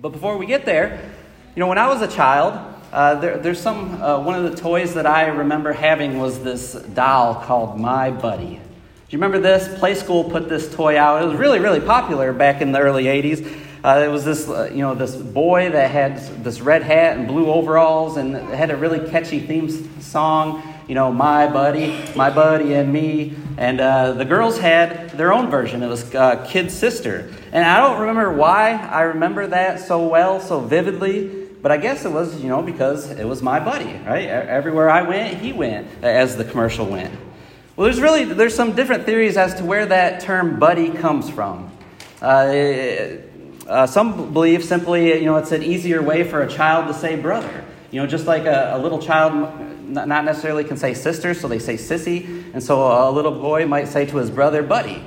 But before we get there, you know, when I was a child, uh, there, there's some, uh, one of the toys that I remember having was this doll called My Buddy. Do you remember this? Playskool put this toy out. It was really, really popular back in the early 80s. Uh, it was this, uh, you know, this boy that had this red hat and blue overalls and had a really catchy theme song, you know, My Buddy, My Buddy and Me. And uh, the girls had their own version. It was uh, Kid Sister. And I don't remember why I remember that so well, so vividly. But I guess it was, you know, because it was my buddy, right? Everywhere I went, he went, as the commercial went. Well, there's really there's some different theories as to where that term buddy comes from. Uh, uh, some believe simply, you know, it's an easier way for a child to say brother. You know, just like a, a little child not necessarily can say sister, so they say sissy, and so a little boy might say to his brother buddy.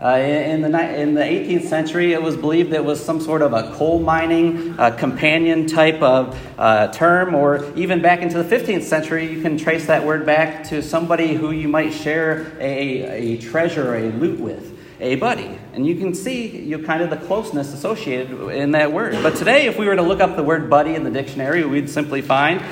Uh, in, the, in the 18th century, it was believed it was some sort of a coal mining uh, companion type of uh, term, or even back into the 15th century, you can trace that word back to somebody who you might share a, a treasure, a loot with, a buddy. And you can see you kind of the closeness associated in that word. But today, if we were to look up the word buddy in the dictionary, we'd simply find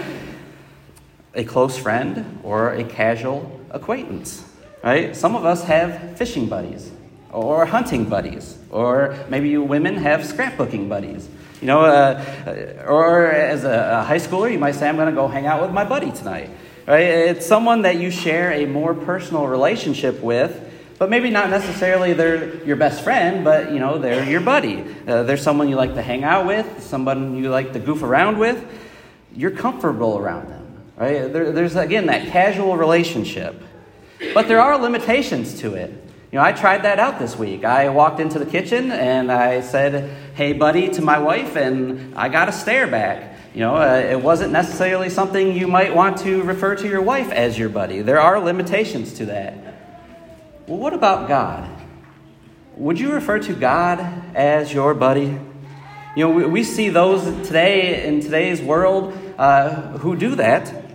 a close friend or a casual acquaintance. Right? Some of us have fishing buddies or hunting buddies, or maybe you women have scrapbooking buddies. You know, uh, or as a, high schooler, you might say, I'm going to go hang out with my buddy tonight. Right? It's someone that you share a more personal relationship with, but maybe not necessarily they're your best friend, but you know, they're your buddy. Uh, they're someone you like to hang out with, someone you like to goof around with. You're comfortable around them. Right? There, there's again that casual relationship. But there are limitations to it. You know, I tried that out this week. I walked into the kitchen and I said, hey, buddy, to my wife, and I got a stare back. You know, uh, it wasn't necessarily something you might want to refer to your wife as your buddy. There are limitations to that. Well, what about God? Would you refer to God as your buddy? You know, we, we see those today in today's world uh, who do that.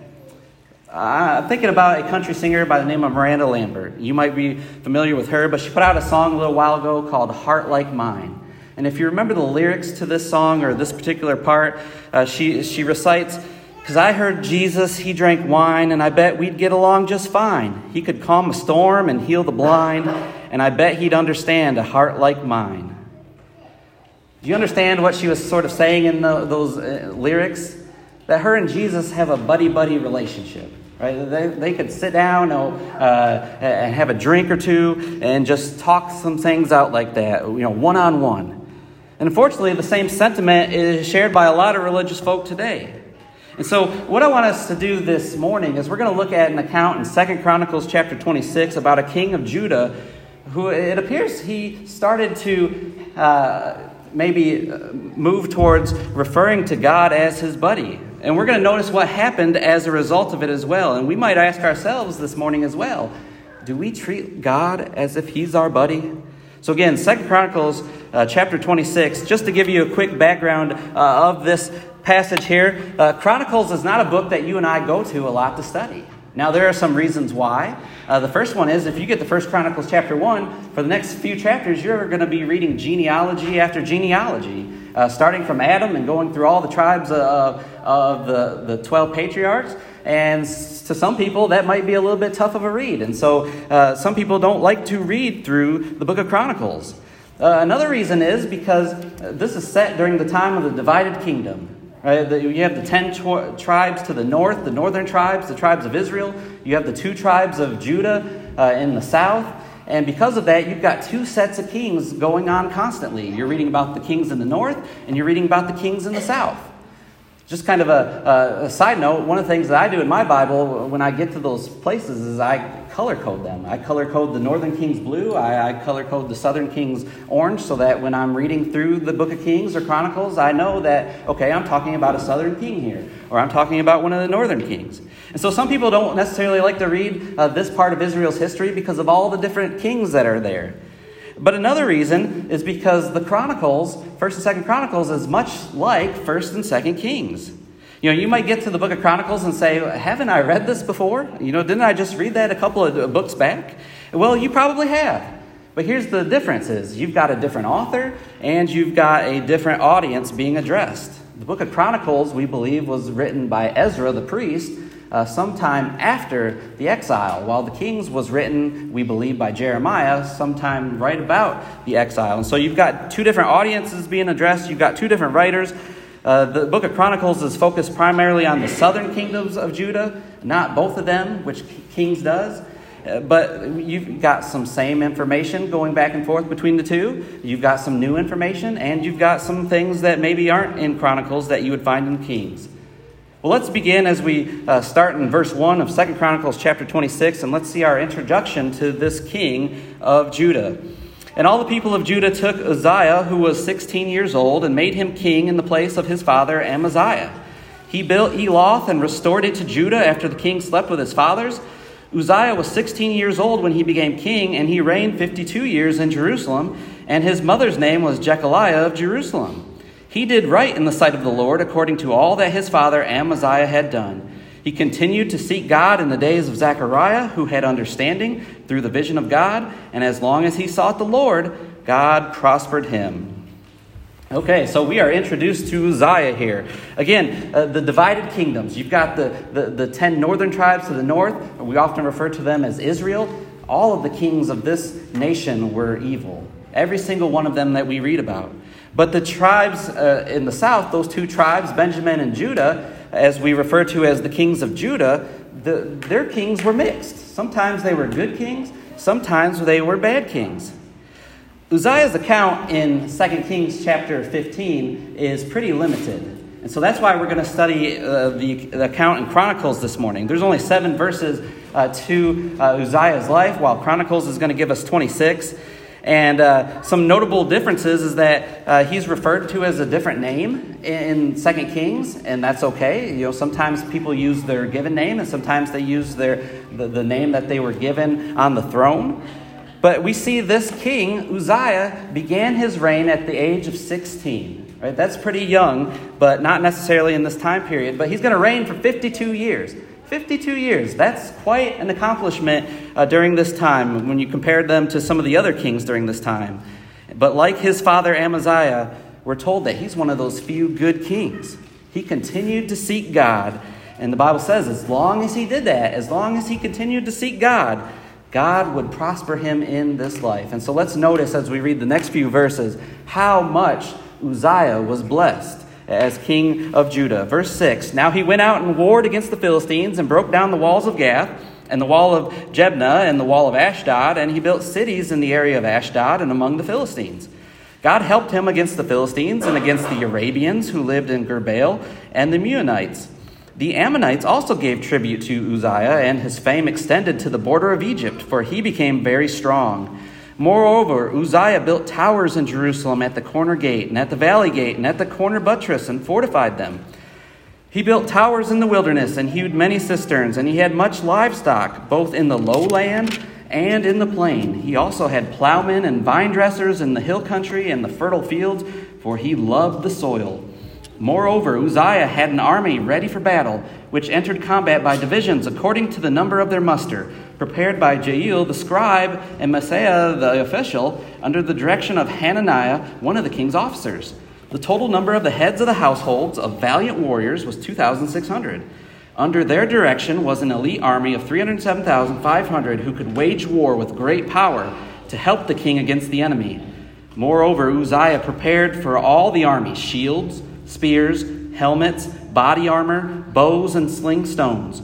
I'm thinking about a country singer by the name of Miranda Lambert. You might be familiar with her, but she put out a song a little while ago called Heart Like Mine. And if you remember the lyrics to this song or this particular part, uh, she, she recites, Because I heard Jesus, he drank wine, and I bet we'd get along just fine. He could calm a storm and heal the blind, and I bet he'd understand a heart like mine. Do you understand what she was sort of saying in the, those uh, lyrics? That her and Jesus have a buddy buddy relationship. Right? They, they could sit down uh, and have a drink or two and just talk some things out like that, you know, one on one. And unfortunately, the same sentiment is shared by a lot of religious folk today. And so, what I want us to do this morning is we're going to look at an account in Second Chronicles chapter 26 about a king of Judah who it appears he started to uh, maybe uh, move towards referring to God as his buddy. And we're going to notice what happened as a result of it as well. And we might ask ourselves this morning as well do we treat God as if he's our buddy? So again, Second Chronicles uh, chapter 26, just to give you a quick background uh, of this passage here, uh, Chronicles is not a book that you and I go to a lot to study. Now, there are some reasons why. Uh, the first one is if you get the First Chronicles chapter 1, for the next few chapters, you're going to be reading genealogy after genealogy, uh, starting from Adam and going through all the tribes of, of the, the 12 patriarchs. And to some people, that might be a little bit tough of a read. And so uh, some people don't like to read through the book of Chronicles. Uh, another reason is because this is set during the time of the divided kingdom. Right? You have the ten tribes to the north, the northern tribes, the tribes of Israel. You have the two tribes of Judah uh, in the south. And because of that, you've got two sets of kings going on constantly. You're reading about the kings in the north, and you're reading about the kings in the south. Just kind of a, a, a, side note, one of the things that I do in my Bible when I get to those places is I color code them. I color code the Northern Kings blue, I, I color code the Southern Kings orange, so that when I'm reading through the book of Kings or Chronicles, I know that, okay, I'm talking about a Southern King here, or I'm talking about one of the Northern Kings. And so some people don't necessarily like to read uh, this part of Israel's history because of all the different kings that are there. But another reason is because the Chronicles, 1st and 2nd Chronicles, is much like 1st and 2nd Kings. You know, you might get to the book of Chronicles and say, Haven't I read this before? You know, didn't I just read that a couple of uh, books back? Well, you probably have. But here's the difference is you've got a different author and you've got a different audience being addressed. The book of Chronicles, we believe, was written by Ezra the priest uh, sometime after the exile, while the Kings was written, we believe, by Jeremiah sometime right about the exile. And so you've got two different audiences being addressed, you've got two different writers. Uh, the book of Chronicles is focused primarily on the southern kingdoms of Judah, not both of them, which Kings does. Uh, but you've got some same information going back and forth between the two. You've got some new information, and you've got some things that maybe aren't in Chronicles that you would find in Kings. Well, let's begin as we uh, start in verse 1 of Second Chronicles chapter 26, and let's see our introduction to this king of Judah. And all the people of Judah took Uzziah, who was 16 years old, and made him king in the place of his father Amaziah. He built Eloth and restored it to Judah after the king slept with his fathers. Uzziah was 16 years old when he became king, and he reigned 52 years in Jerusalem, and his mother's name was Jechaliah of Jerusalem. He did right in the sight of the Lord according to all that his father Amaziah had done. He continued to seek God in the days of Zechariah, who had understanding through the vision of God, and as long as he sought the Lord, God prospered him. Okay, so we are introduced to Uzziah here. Again, uh, the divided kingdoms. You've got the, the, the ten northern tribes to the north. We often refer to them as Israel. All of the kings of this nation were evil. Every single one of them that we read about. But the tribes uh, in the south, those two tribes, Benjamin and Judah, as we refer to as the kings of Judah, the, their kings were mixed. Sometimes they were good kings, sometimes they were bad kings. Uzziah's account in 2 Kings chapter 15 is pretty limited. And so that's why we're going to study uh, the, the, account in Chronicles this morning. There's only seven verses uh, to uh, Uzziah's life, while Chronicles is going to give us 26. And uh, some notable differences is that uh, he's referred to as a different name in Second Kings, and that's okay. You know, sometimes people use their given name, and sometimes they use their the, the name that they were given on the throne. But we see this king Uzziah began his reign at the age of 16. Right, that's pretty young, but not necessarily in this time period. But he's going to reign for 52 years. 52 years. That's quite an accomplishment uh, during this time when you compare them to some of the other kings during this time. But like his father Amaziah, we're told that he's one of those few good kings. He continued to seek God. And the Bible says, as long as he did that, as long as he continued to seek God, God would prosper him in this life. And so let's notice as we read the next few verses how much Uzziah was blessed as king of Judah. Verse 6 Now he went out and warred against the Philistines and broke down the walls of Gath and the wall of Jabneh and the wall of Ashdod, and he built cities in the area of Ashdod and among the Philistines. God helped him against the Philistines and against the Arabians who lived in Gurbaal and the Meunites. The Ammonites also gave tribute to Uzziah, and his fame extended to the border of Egypt, for he became very strong. Moreover, Uzziah built towers in Jerusalem at the corner gate, and at the valley gate, and at the corner buttress, and fortified them. He built towers in the wilderness, and hewed many cisterns, and he had much livestock, both in the lowland and in the plain. He also had plowmen and vine dressers in the hill country and the fertile fields, for he loved the soil. Moreover, Uzziah had an army ready for battle, which entered combat by divisions according to the number of their muster prepared by Jeiel the scribe and Maaseiah the official, under the direction of Hananiah, one of the king's officers. The total number of the heads of the households of valiant warriors was 2,600. Under their direction was an elite army of 307,500 who could wage war with great power to help the king against the enemy. Moreover, Uzziah prepared for all the army shields, spears, helmets, body armor, bows, and sling stones.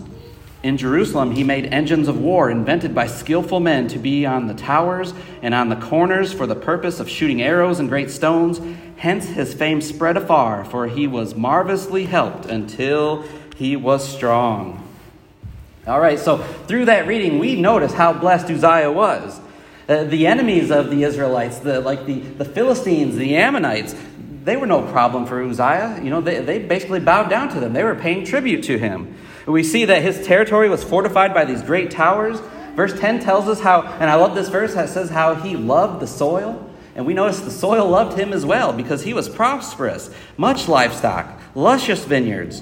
In Jerusalem, he made engines of war invented by skillful men to be on the towers and on the corners for the purpose of shooting arrows and great stones. Hence, his fame spread afar, for he was marvelously helped until he was strong. All right, so through that reading, we notice how blessed Uzziah was. Uh, the enemies of the Israelites, the, like the, the Philistines, the Ammonites, they were no problem for Uzziah. You know, they, they basically bowed down to them, they were paying tribute to him. We see that his territory was fortified by these great towers. Verse 10 tells us how, and I love this verse, that says how he loved the soil. And we notice the soil loved him as well because he was prosperous, much livestock, luscious vineyards.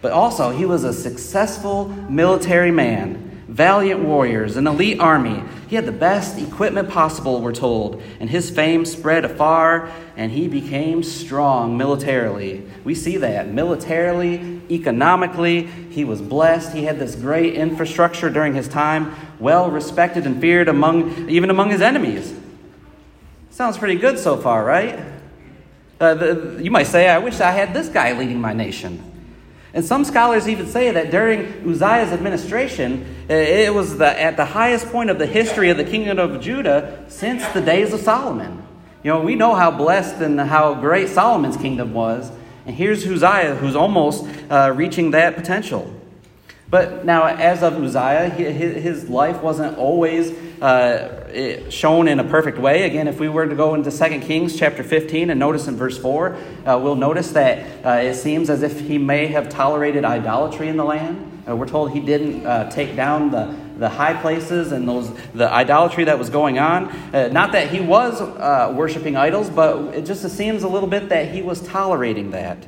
But also, he was a successful military man. Valiant warriors, an elite army. He had the best equipment possible, we're told, and his fame spread afar, and he became strong militarily. We see that. Militarily, economically, he was blessed. He had this great infrastructure during his time, well respected and feared among even among his enemies. Sounds pretty good so far, right? Uh, the, you might say, I wish I had this guy leading my nation. And some scholars even say that during Uzziah's administration, it was the, at the highest point of the history of the kingdom of Judah since the days of Solomon. You know, we know how blessed and how great Solomon's kingdom was. And here's Uzziah, who's almost uh, reaching that potential. But now, as of Uzziah, his life wasn't always uh, shown in a perfect way. Again, if we were to go into 2 Kings chapter 15 and notice in verse 4, uh, we'll notice that uh, it seems as if he may have tolerated idolatry in the land. Uh, we're told he didn't uh, take down the, the high places and those the idolatry that was going on. Uh, not that he was worshiping idols, but it just seems a little bit that he was tolerating that.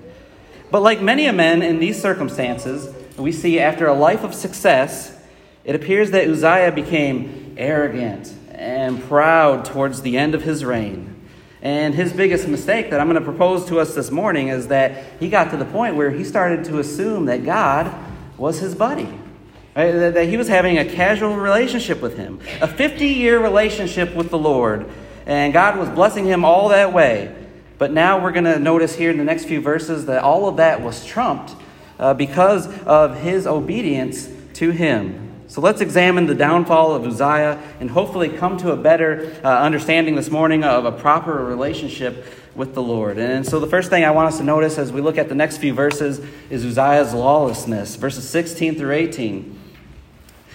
But like many a men in these circumstances, we see after a life of success, it appears that Uzziah became arrogant and proud towards the end of his reign. And his biggest mistake that I'm going to propose to us this morning is that he got to the point where he started to assume that God was his buddy. Right? That he was having a casual relationship with him, a 50 year relationship with the Lord, and God was blessing him all that way. But now we're going to notice here in the next few verses that all of that was trumped uh, because of his obedience to him. So let's examine the downfall of Uzziah and hopefully come to a better uh, understanding this morning of a proper relationship with the Lord. And so the first thing I want us to notice as we look at the next few verses is Uzziah's lawlessness, verses 16 through 18.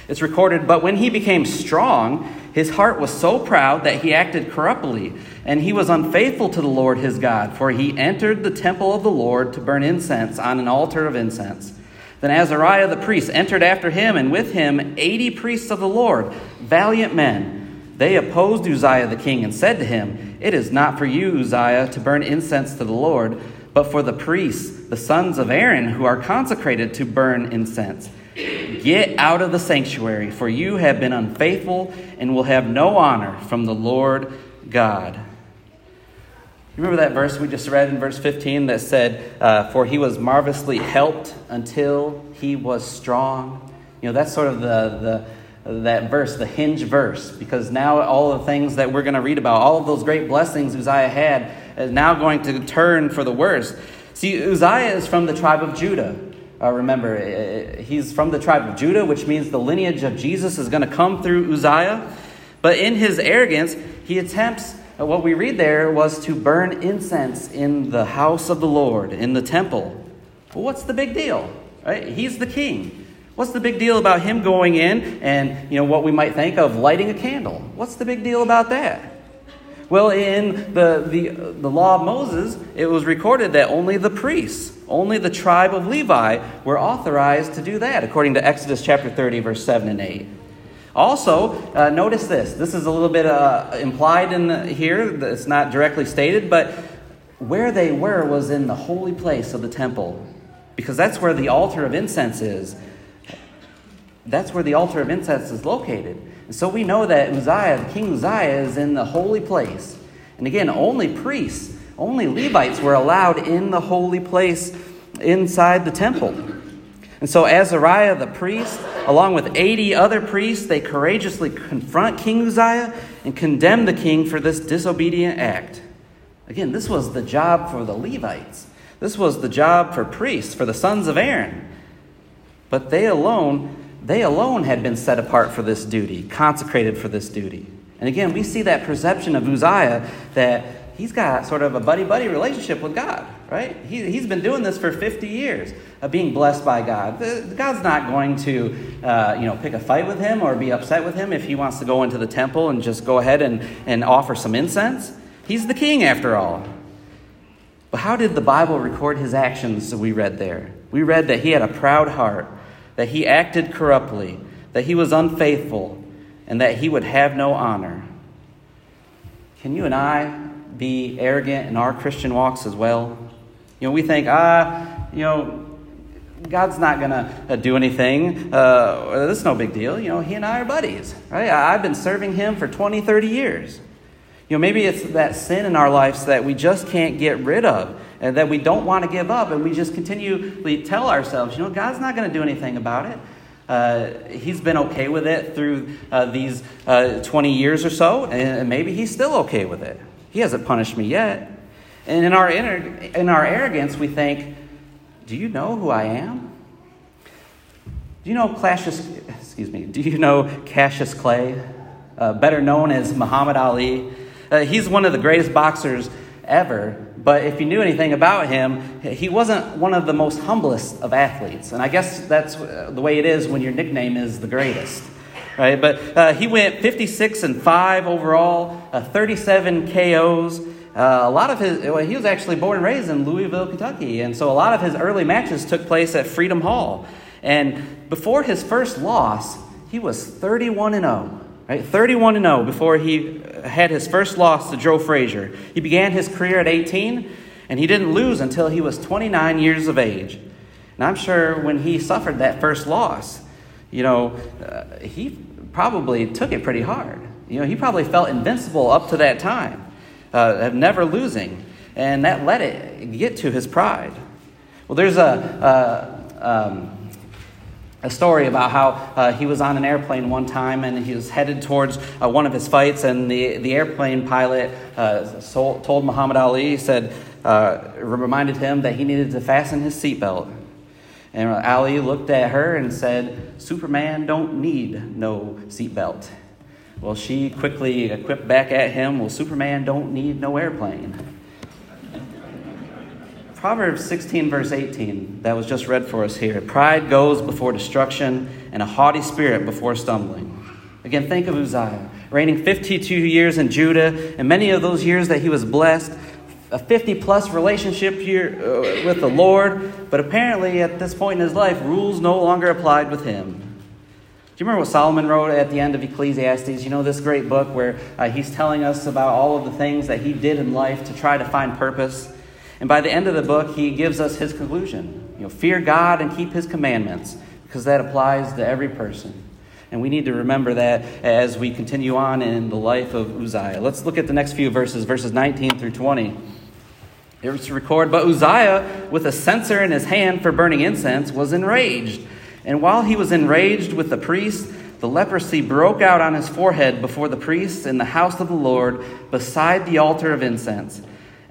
It's recorded, but when he became strong, his heart was so proud that he acted corruptly, and he was unfaithful to the Lord his God, for he entered the temple of the Lord to burn incense on an altar of incense. Then Azariah the priest entered after him, and with him eighty priests of the Lord, valiant men. They opposed Uzziah the king and said to him, It is not for you, Uzziah, to burn incense to the Lord, but for the priests, the sons of Aaron, who are consecrated to burn incense. Get out of the sanctuary, for you have been unfaithful and will have no honor from the Lord God. Remember that verse we just read in verse 15 that said, uh, For he was marvelously helped until he was strong? You know, that's sort of the, the, that verse, the hinge verse, because now all the things that we're going to read about, all of those great blessings Uzziah had, is now going to turn for the worse. See, Uzziah is from the tribe of Judah. Uh, remember, he's from the tribe of Judah, which means the lineage of Jesus is going to come through Uzziah. But in his arrogance, he attempts, what we read there was to burn incense in the house of the Lord, in the temple. Well, what's the big deal? Right? He's the king. What's the big deal about him going in and, you know, what we might think of lighting a candle? What's the big deal about that? Well, in the, the, the law of Moses, it was recorded that only the priests, only the tribe of Levi, were authorized to do that, according to Exodus chapter 30, verse 7 and 8. Also, uh, notice this. This is a little bit uh, implied in the, here. It's not directly stated, but where they were was in the holy place of the temple, because that's where the altar of incense is. That's where the altar of incense is located. And so we know that Uzziah, King Uzziah, is in the holy place. And again, only priests, only Levites were allowed in the holy place inside the temple. And so Azariah the priest, along with 80 other priests, they courageously confront King Uzziah and condemn the king for this disobedient act. Again, this was the job for the Levites. This was the job for priests, for the sons of Aaron. But they alone they alone had been set apart for this duty, consecrated for this duty. And again, we see that perception of Uzziah that he's got sort of a buddy buddy relationship with God, right? He, he's been doing this for 50 years, of being blessed by God. God's not going to, uh, you know, pick a fight with him or be upset with him if he wants to go into the temple and just go ahead and, and offer some incense. He's the king after all. But how did the Bible record his actions we read there? We read that he had a proud heart that he acted corruptly, that he was unfaithful, and that he would have no honor. Can you and I be arrogant in our Christian walks as well? You know, we think, ah, you know, God's not going to uh, do anything. Uh, this is no big deal. You know, he and I are buddies, right? I've been serving him for 20, 30 years. You know, maybe it's that sin in our lives that we just can't get rid of and that we don't want to give up, and we just continually tell ourselves, you know, God's not going to do anything about it. Uh, he's been okay with it through uh, these uh, 20 years or so, and maybe he's still okay with it. He hasn't punished me yet. And in our, in our arrogance, we think, do you know who I am? Do you know Cassius, excuse me, do you know Cassius Clay, uh, better known as Muhammad Ali? Uh, he's one of the greatest boxers ever, but if you knew anything about him, he wasn't one of the most humblest of athletes. And I guess that's uh, the way it is when your nickname is the greatest. Right, but uh, he went 56 and 5 overall, uh, 37 KOs, uh, a lot of his, well, he was actually born and raised in Louisville, Kentucky, and so a lot of his early matches took place at Freedom Hall. And before his first loss, he was 31 and 0. Right? 31 and 0 before he had his first loss to Joe Frazier. He began his career at 18, and he didn't lose until he was 29 years of age. And I'm sure when he suffered that first loss, you know, uh, he probably took it pretty hard. You know, he probably felt invincible up to that time uh, of never losing, and that let it get to his pride. Well, there's a, a, um, a story about how uh, he was on an airplane one time and he was headed towards uh, one of his fights, and the, the airplane pilot uh, told Muhammad Ali, said, uh, reminded him that he needed to fasten his seatbelt. And Ali looked at her and said, Superman don't need no seatbelt. Well, she quickly equipped back at him, Well, Superman don't need no airplane. Proverbs 16, verse 18, that was just read for us here. Pride goes before destruction, and a haughty spirit before stumbling. Again, think of Uzziah, reigning 52 years in Judah, and many of those years that he was blessed, a 50 plus relationship here uh, with the Lord, but apparently at this point in his life, rules no longer applied with him. Do you remember what Solomon wrote at the end of Ecclesiastes? You know, this great book where uh, he's telling us about all of the things that he did in life to try to find purpose. And by the end of the book, he gives us his conclusion. You know, fear God and keep his commandments, because that applies to every person. And we need to remember that as we continue on in the life of Uzziah. Let's look at the next few verses, verses 19 through 20. It's record, but Uzziah, with a censer in his hand for burning incense, was enraged and while he was enraged with the priest, the leprosy broke out on his forehead before the priests in the house of the Lord, beside the altar of incense.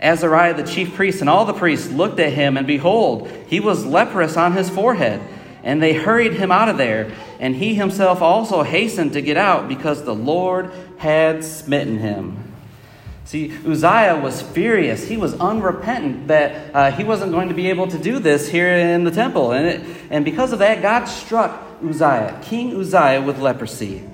Azariah the chief priest and all the priests looked at him, and behold, he was leprous on his forehead. And they hurried him out of there, and he himself also hastened to get out because the Lord had smitten him. See, Uzziah was furious. He was unrepentant that uh, he wasn't going to be able to do this here in the temple. And, it, and because of that, God struck Uzziah, King Uzziah, with leprosy.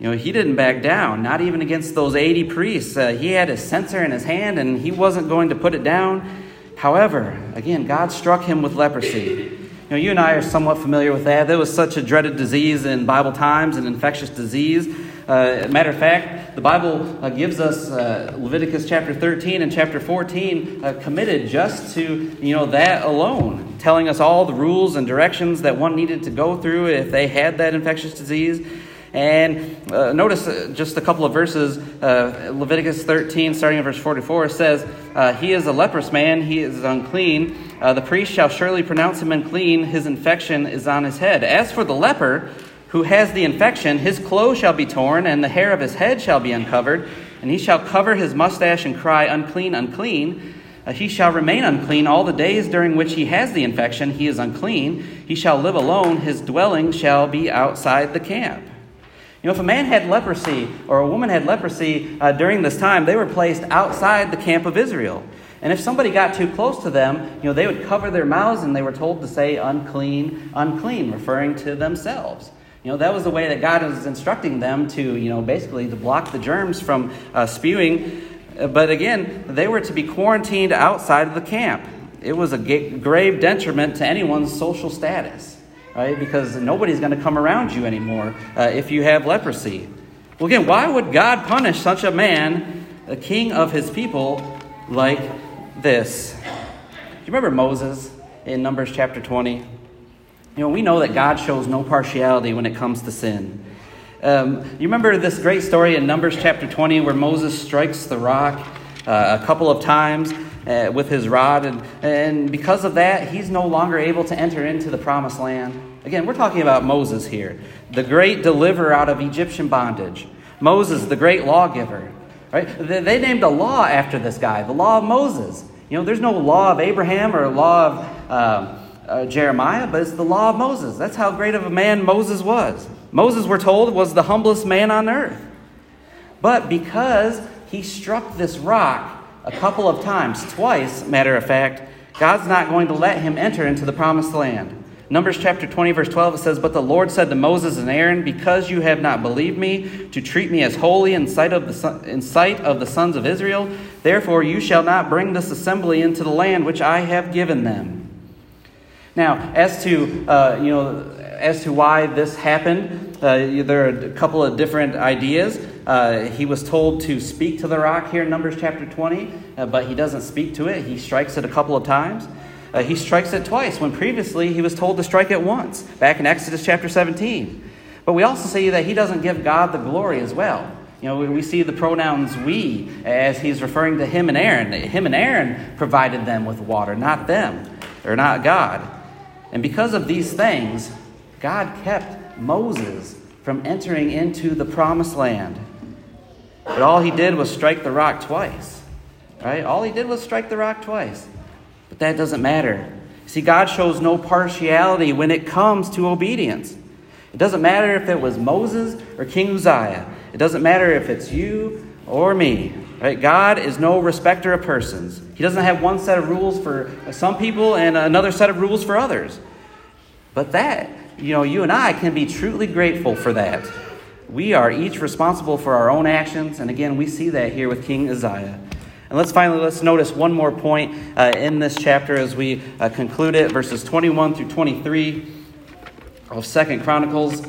You know, he didn't back down, not even against those 80 priests. Uh, he had a censer in his hand and he wasn't going to put it down. However, again, God struck him with leprosy. You know, you and I are somewhat familiar with that. That was such a dreaded disease in Bible times, an infectious disease. Uh, matter of fact, the Bible uh, gives us uh, Leviticus chapter 13 and chapter 14 uh, committed just to you know that alone, telling us all the rules and directions that one needed to go through if they had that infectious disease. And uh, notice uh, just a couple of verses. Leviticus 13, starting in verse 44, says, He is a leprous man, he is unclean. the priest shall surely pronounce him unclean, his infection is on his head. As for the leper, who has the infection, his clothes shall be torn, and the hair of his head shall be uncovered, and he shall cover his mustache and cry, Unclean, unclean. Uh, he shall remain unclean all the days during which he has the infection. He is unclean. He shall live alone. His dwelling shall be outside the camp. You know, if a man had leprosy or a woman had leprosy uh, during this time, they were placed outside the camp of Israel. And if somebody got too close to them, you know, they would cover their mouths and they were told to say unclean, unclean, referring to themselves. You know, that was the way that God was instructing them to, you know, basically to block the germs from uh, spewing. Uh, but again, they were to be quarantined outside of the camp. It was a grave detriment to anyone's social status, right? Because nobody's going to come around you anymore uh, if you have leprosy. Well, again, why would God punish such a man, a king of his people, like this? Do you remember Moses? in Numbers chapter 20. You know, we know that God shows no partiality when it comes to sin. Um, you remember this great story in Numbers chapter 20 where Moses strikes the rock uh, a couple of times uh, with his rod, and, and because of that, he's no longer able to enter into the promised land. Again, we're talking about Moses here, the great deliverer out of Egyptian bondage. Moses, the great lawgiver. Right? They named a law after this guy, the law of Moses. You know, there's no law of Abraham or law of uh, uh, Jeremiah, but it's the law of Moses. That's how great of a man Moses was. Moses, we're told, was the humblest man on earth. But because he struck this rock a couple of times, twice, matter of fact, God's not going to let him enter into the promised land. Numbers chapter 20, verse 12, it says, But the Lord said to Moses and Aaron, Because you have not believed me to treat me as holy in sight of the, in sight of the sons of Israel, therefore you shall not bring this assembly into the land which I have given them. Now, as to, uh, you know, as to why this happened, uh, there are a couple of different ideas. Uh, he was told to speak to the rock here in Numbers chapter 20, uh, but he doesn't speak to it. He strikes it a couple of times. Uh, he strikes it twice when previously he was told to strike it once, back in Exodus chapter 17. But we also see that he doesn't give God the glory as well. You know, we see the pronouns we as he's referring to him and Aaron. Him and Aaron provided them with water, not them, or not God. And because of these things, God kept Moses from entering into the promised land. But all he did was strike the rock twice. Right? All he did was strike the rock twice. But that doesn't matter. See, God shows no partiality when it comes to obedience. It doesn't matter if it was Moses or King Uzziah. It doesn't matter if it's you or me. Right? God is no respecter of persons. He doesn't have one set of rules for some people and another set of rules for others. But that, you know, you and I can be truly grateful for that. We are each responsible for our own actions, and again, we see that here with King Uzziah. And let's finally let's notice one more point uh, in this chapter as we uh, conclude it, verses 21 through 23 of Second Chronicles.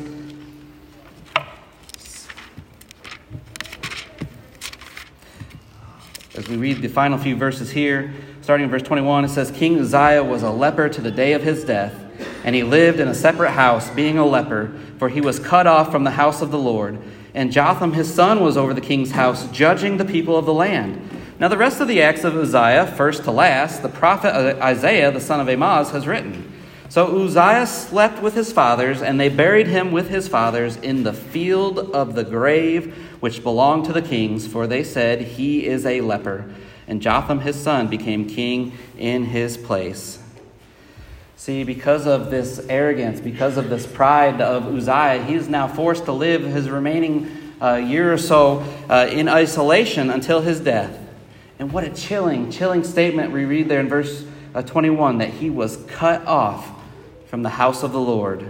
As we read the final few verses here, starting in verse 21, it says, King Uzziah was a leper to the day of his death, and he lived in a separate house, being a leper, for he was cut off from the house of the Lord. And Jotham his son was over the king's house, judging the people of the land. Now, the rest of the acts of Uzziah, first to last, the prophet Isaiah, the son of Amoz, has written. So Uzziah slept with his fathers, and they buried him with his fathers in the field of the grave which belonged to the kings, for they said, He is a leper. And Jotham his son became king in his place. See, because of this arrogance, because of this pride of Uzziah, he is now forced to live his remaining uh, year or so uh, in isolation until his death. And what a chilling, chilling statement we read there in verse uh, 21 that he was cut off from the house of the Lord.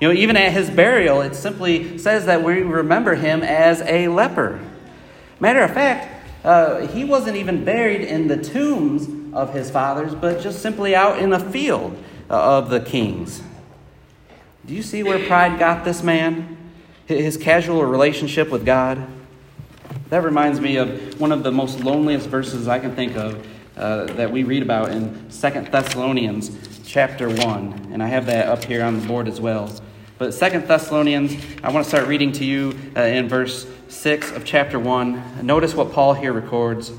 You know, even at his burial, it simply says that we remember him as a leper. Matter of fact, uh, he wasn't even buried in the tombs of his fathers, but just simply out in a field uh, of the kings. Do you see where pride got this man? His casual relationship with God? That reminds me of one of the most loneliest verses I can think of uh, that we read about in Second Thessalonians chapter 1. And I have that up here on the board as well. But Second Thessalonians, I want to start reading to you uh, in verse 6 of chapter 1. Notice what Paul here records.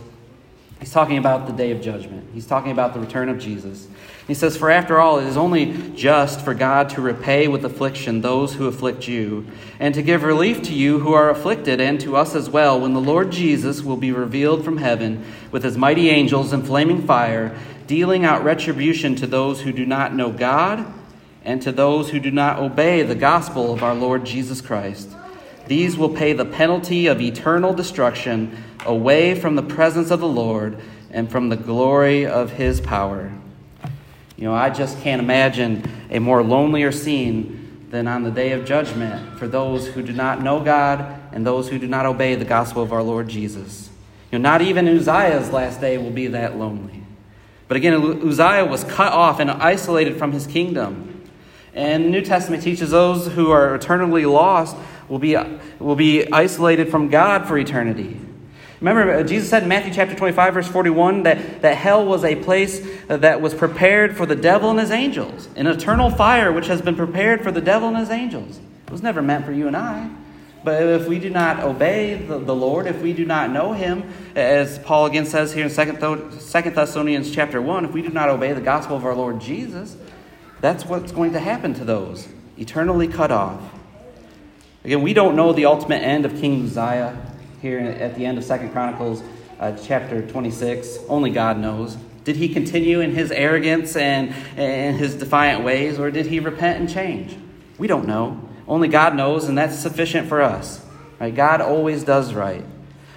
He's talking about the day of judgment. He's talking about the return of Jesus. He says, For after all, it is only just for God to repay with affliction those who afflict you, and to give relief to you who are afflicted, and to us as well, when the Lord Jesus will be revealed from heaven with his mighty angels in flaming fire, dealing out retribution to those who do not know God, and to those who do not obey the gospel of our Lord Jesus Christ. These will pay the penalty of eternal destruction away from the presence of the Lord and from the glory of his power. You know, I just can't imagine a more lonelier scene than on the day of judgment for those who do not know God and those who do not obey the gospel of our Lord Jesus. You know, not even Uzziah's last day will be that lonely. But again, Uzziah was cut off and isolated from his kingdom. And the New Testament teaches those who are eternally lost will be, will be isolated from God for eternity. Remember, uh, Jesus said in Matthew chapter 25, verse 41, that, that hell was a place uh, that was prepared for the devil and his angels, an eternal fire which has been prepared for the devil and his angels. It was never meant for you and I. But if we do not obey the, the Lord, if we do not know Him, as Paul again says here in 2 Thessalonians chapter 1, if we do not obey the gospel of our Lord Jesus, that's what's going to happen to those, eternally cut off. Again, we don't know the ultimate end of King Uzziah here at the end of Second Chronicles uh, chapter 26. Only God knows. Did he continue in his arrogance and, and his defiant ways, or did he repent and change? We don't know. Only God knows, and that's sufficient for us. Right? God always does right.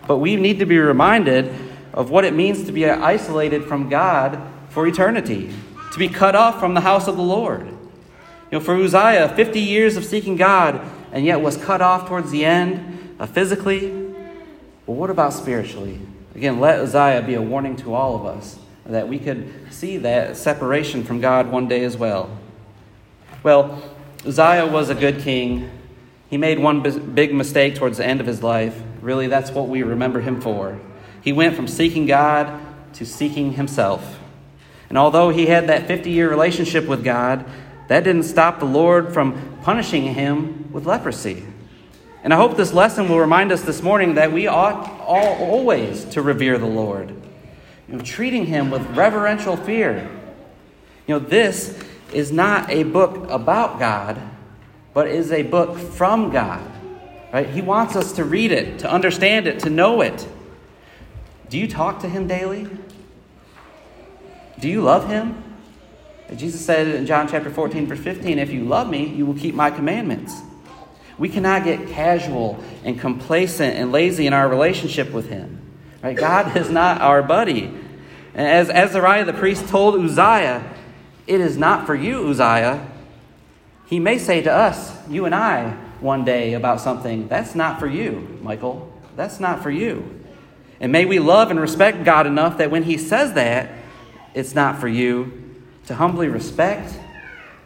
But we need to be reminded of what it means to be isolated from God for eternity, to be cut off from the house of the Lord. You know, for Uzziah, 50 years of seeking God, and yet was cut off towards the end uh, physically. Well, what about spiritually? Again, let Uzziah be a warning to all of us that we could see that separation from God one day as well. Well, Uzziah was a good king. He made one big mistake towards the end of his life. Really, that's what we remember him for. He went from seeking God to seeking himself. And although he had that 50 year relationship with God, that didn't stop the Lord from punishing him with leprosy. And I hope this lesson will remind us this morning that we ought all, always to revere the Lord, you know, treating him with reverential fear. You know, this is not a book about God, but is a book from God. Right? He wants us to read it, to understand it, to know it. Do you talk to him daily? Do you love him? Jesus said in John chapter 14, verse 15, If you love me, you will keep my commandments. We cannot get casual and complacent and lazy in our relationship with him. Right? God is not our buddy. As Azariah the priest told Uzziah, it is not for you, Uzziah. He may say to us, you and I, one day about something, that's not for you, Michael. That's not for you. And may we love and respect God enough that when He says that, it's not for you, to humbly respect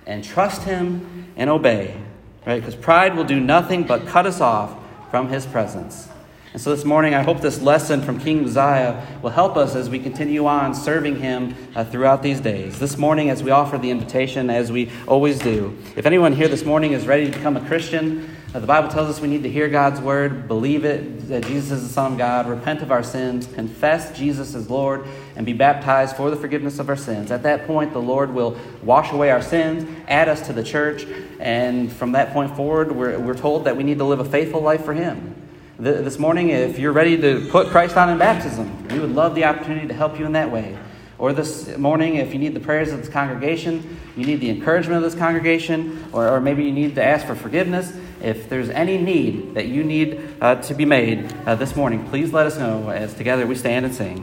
and trust Him and obey, right? Because pride will do nothing but cut us off from His presence. And so this morning, I hope this lesson from King Uzziah will help us as we continue on serving him uh, throughout these days. This morning, as we offer the invitation, as we always do, if anyone here this morning is ready to become a Christian, the Bible tells us we need to hear God's word, believe it, that Jesus is the Son of God, repent of our sins, confess Jesus as Lord, and be baptized for the forgiveness of our sins. At that point, the Lord will wash away our sins, add us to the church, and from that point forward, we're, we're told that we need to live a faithful life for Him this morning, if you're ready to put Christ on in baptism, we would love the opportunity to help you in that way. Or this morning, if you need the prayers of this congregation, you need the encouragement of this congregation, or, or maybe you need to ask for forgiveness. If there's any need that you need uh, to be made uh, this morning, please let us know as together we stand and sing.